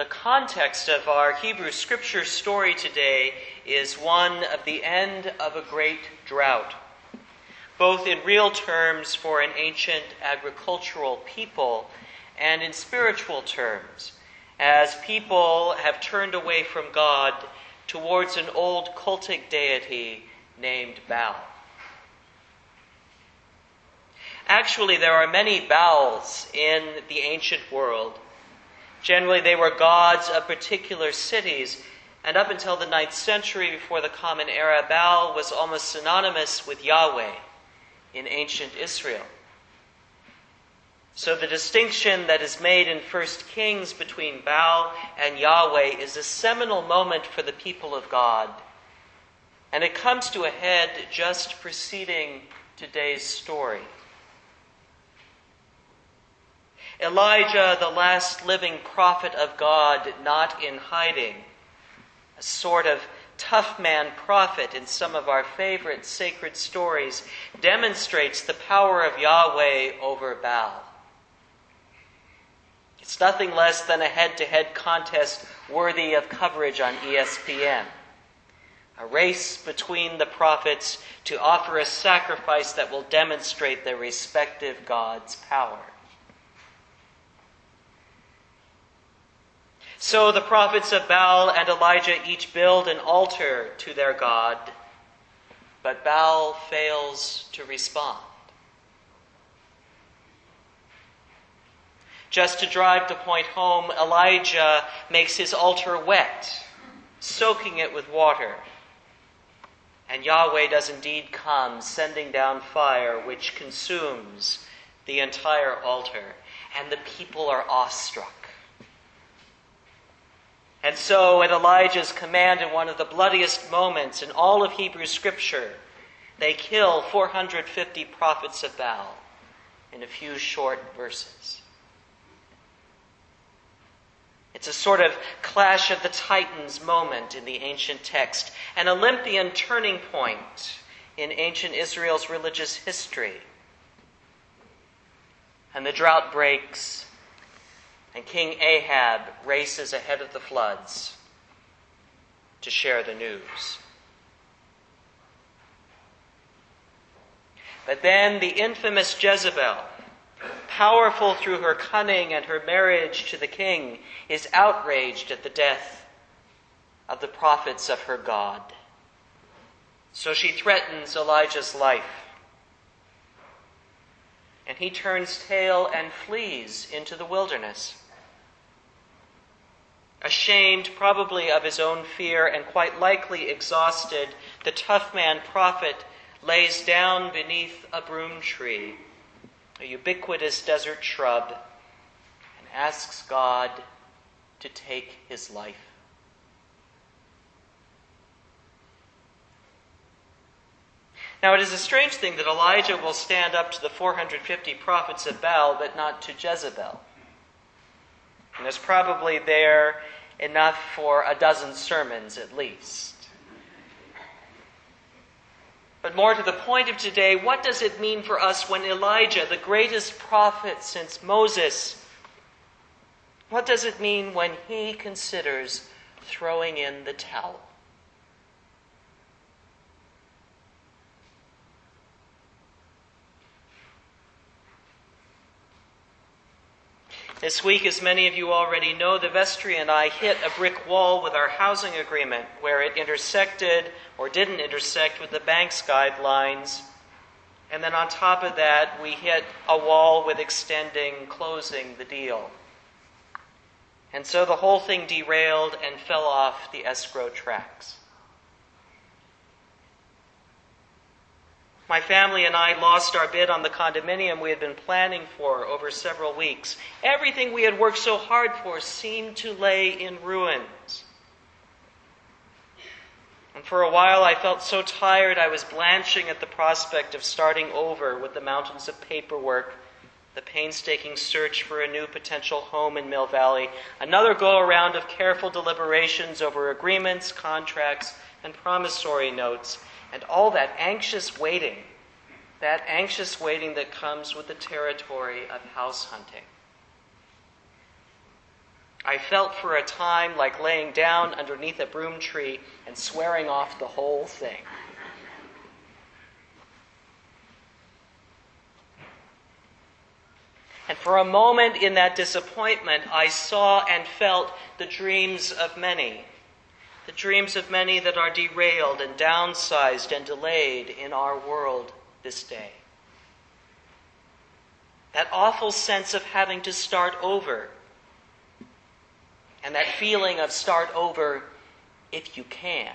The context of our Hebrew scripture story today is one of the end of a great drought, both in real terms for an ancient agricultural people and in spiritual terms, as people have turned away from God towards an old cultic deity named Baal. Actually, there are many Baals in the ancient world. Generally, they were gods of particular cities, and up until the ninth century before the Common Era, Baal was almost synonymous with Yahweh in ancient Israel. So the distinction that is made in 1 Kings between Baal and Yahweh is a seminal moment for the people of God. And it comes to a head just preceding today's story. Elijah, the last living prophet of God, not in hiding, a sort of tough man prophet in some of our favorite sacred stories, demonstrates the power of Yahweh over Baal. It's nothing less than a head to head contest worthy of coverage on ESPN. A race between the prophets to offer a sacrifice that will demonstrate their respective God's power. So the prophets of Baal and Elijah each build an altar to their God, but Baal fails to respond. Just to drive the point home, Elijah makes his altar wet, soaking it with water. And Yahweh does indeed come, sending down fire which consumes the entire altar. And the people are awestruck. And so, at Elijah's command, in one of the bloodiest moments in all of Hebrew Scripture, they kill 450 prophets of Baal in a few short verses. It's a sort of clash of the titans moment in the ancient text, an Olympian turning point in ancient Israel's religious history. And the drought breaks, and King Ahab races ahead of the floods to share the news. But then the infamous Jezebel, powerful through her cunning and her marriage to the king, is outraged at the death of the prophets of her God. So she threatens Elijah's life. And he turns tail and flees into the wilderness. Ashamed, probably of his own fear, and quite likely exhausted, the tough man prophet lays down beneath a broom tree, a ubiquitous desert shrub, and asks God to take his life. Now, it is a strange thing that Elijah will stand up to the 450 prophets of Baal, but not to Jezebel. And there's probably there enough for a dozen sermons at least. But more to the point of today, what does it mean for us when Elijah, the greatest prophet since Moses, what does it mean when he considers throwing in the towel? This week, as many of you already know, the vestry and I hit a brick wall with our housing agreement where it intersected or didn't intersect with the bank's guidelines. And then on top of that, we hit a wall with extending, closing the deal. And so the whole thing derailed and fell off the escrow tracks. My family and I lost our bid on the condominium we had been planning for over several weeks. Everything we had worked so hard for seemed to lay in ruins. And for a while I felt so tired I was blanching at the prospect of starting over with the mountains of paperwork, the painstaking search for a new potential home in Mill Valley, another go around of careful deliberations over agreements, contracts, and promissory notes and all that anxious waiting, that anxious waiting that comes with the territory of house hunting. I felt for a time like laying down underneath a broom tree and swearing off the whole thing. And for a moment in that disappointment, I saw and felt the dreams of many. The dreams of many that are derailed and downsized and delayed in our world this day. That awful sense of having to start over. And that feeling of start over if you can.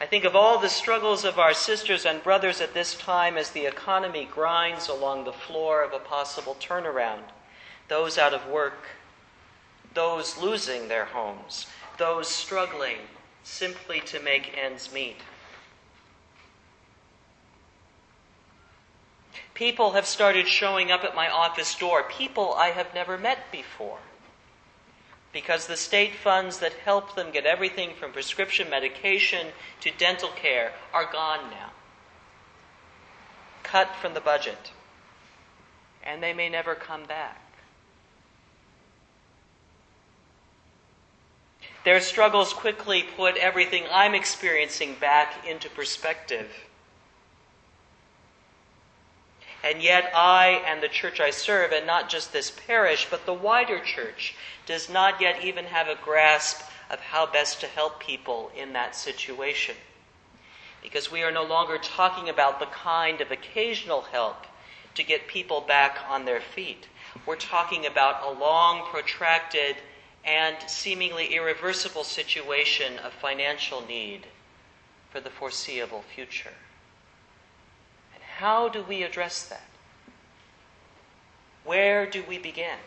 I think of all the struggles of our sisters and brothers at this time as the economy grinds along the floor of a possible turnaround. Those out of work, those losing their homes, those struggling simply to make ends meet. People have started showing up at my office door, people I have never met before because the state funds that help them get everything from prescription medication to dental care are gone now. Cut from the budget. And they may never come back. Their struggles quickly put everything I'm experiencing back into perspective. And yet, I and the church I serve, and not just this parish, but the wider church, does not yet even have a grasp of how best to help people in that situation. Because we are no longer talking about the kind of occasional help to get people back on their feet. We're talking about a long, protracted, and seemingly irreversible situation of financial need for the foreseeable future. And how do we address that? Where do we begin?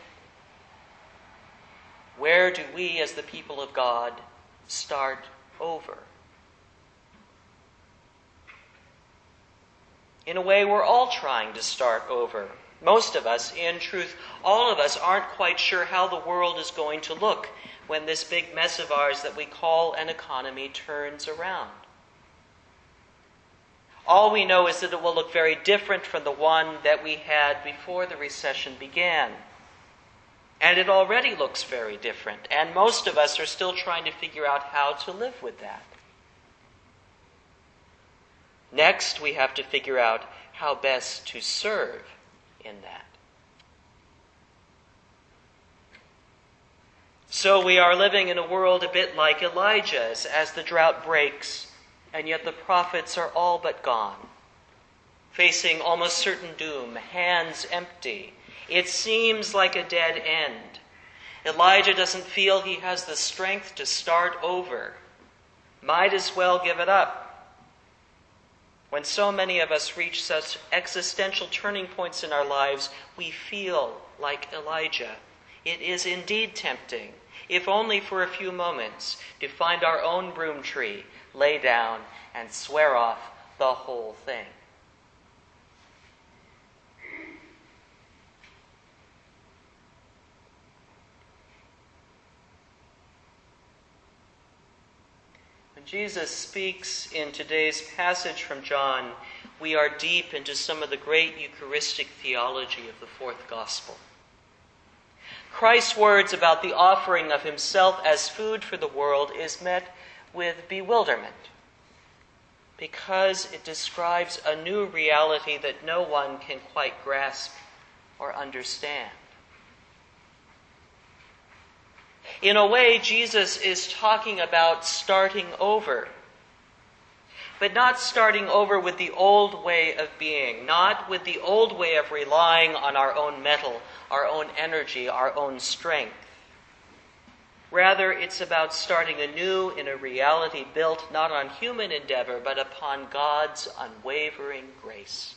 Where do we, as the people of God, start over? In a way, we're all trying to start over. Most of us, in truth, all of us aren't quite sure how the world is going to look when this big mess of ours that we call an economy turns around. All we know is that it will look very different from the one that we had before the recession began. And it already looks very different. And most of us are still trying to figure out how to live with that. Next, we have to figure out how best to serve in that. So we are living in a world a bit like Elijah's as the drought breaks and yet the prophets are all but gone, facing almost certain doom, hands empty. It seems like a dead end. Elijah doesn't feel he has the strength to start over. Might as well give it up. When so many of us reach such existential turning points in our lives, we feel like Elijah. It is indeed tempting, if only for a few moments, to find our own broom tree, lay down, and swear off the whole thing. Jesus speaks in today's passage from John, we are deep into some of the great Eucharistic theology of the fourth gospel. Christ's words about the offering of himself as food for the world is met with bewilderment because it describes a new reality that no one can quite grasp or understand. In a way, Jesus is talking about starting over. But not starting over with the old way of being, not with the old way of relying on our own mettle, our own energy, our own strength. Rather, it's about starting anew in a reality built not on human endeavor, but upon God's unwavering grace.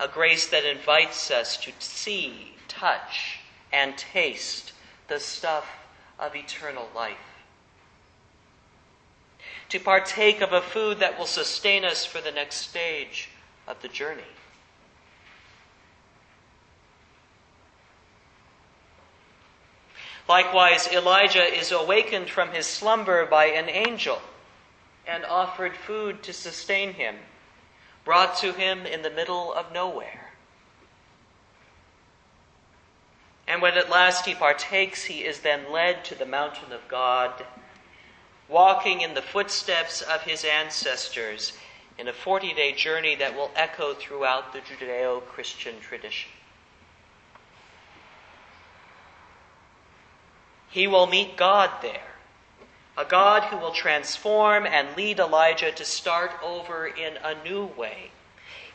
A grace that invites us to see, touch, and taste the stuff of eternal life. To partake of a food that will sustain us for the next stage of the journey. Likewise, Elijah is awakened from his slumber by an angel and offered food to sustain him, brought to him in the middle of nowhere. And when at last he partakes, he is then led to the mountain of God, walking in the footsteps of his ancestors in a 40 day journey that will echo throughout the Judeo Christian tradition. He will meet God there, a God who will transform and lead Elijah to start over in a new way.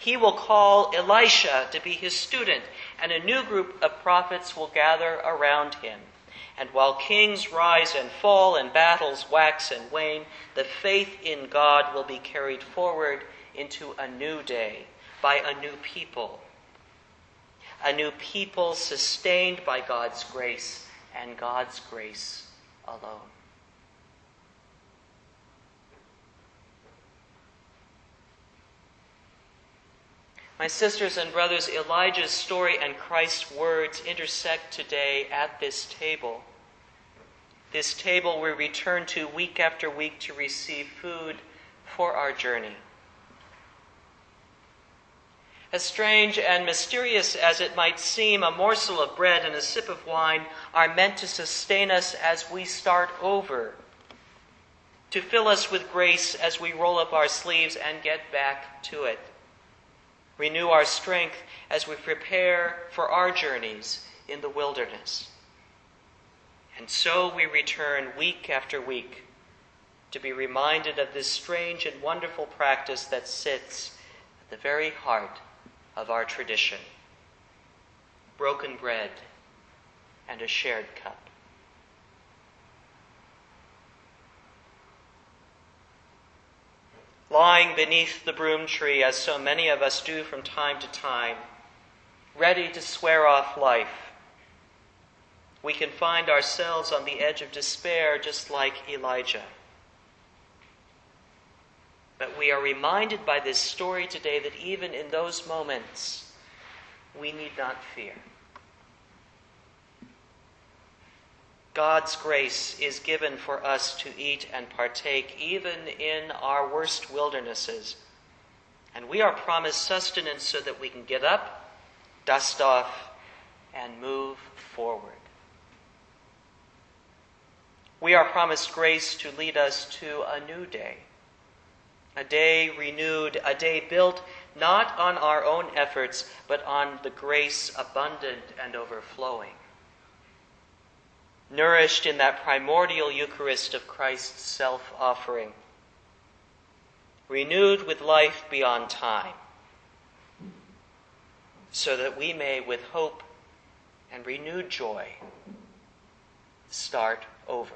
He will call Elisha to be his student, and a new group of prophets will gather around him. And while kings rise and fall and battles wax and wane, the faith in God will be carried forward into a new day by a new people. A new people sustained by God's grace and God's grace alone. My sisters and brothers, Elijah's story and Christ's words intersect today at this table. This table we return to week after week to receive food for our journey. As strange and mysterious as it might seem, a morsel of bread and a sip of wine are meant to sustain us as we start over, to fill us with grace as we roll up our sleeves and get back to it. Renew our strength as we prepare for our journeys in the wilderness. And so we return week after week to be reminded of this strange and wonderful practice that sits at the very heart of our tradition broken bread and a shared cup. Lying beneath the broom tree, as so many of us do from time to time, ready to swear off life, we can find ourselves on the edge of despair just like Elijah. But we are reminded by this story today that even in those moments, we need not fear. God's grace is given for us to eat and partake even in our worst wildernesses. And we are promised sustenance so that we can get up, dust off, and move forward. We are promised grace to lead us to a new day a day renewed, a day built not on our own efforts, but on the grace abundant and overflowing. Nourished in that primordial Eucharist of Christ's self offering, renewed with life beyond time, so that we may, with hope and renewed joy, start over.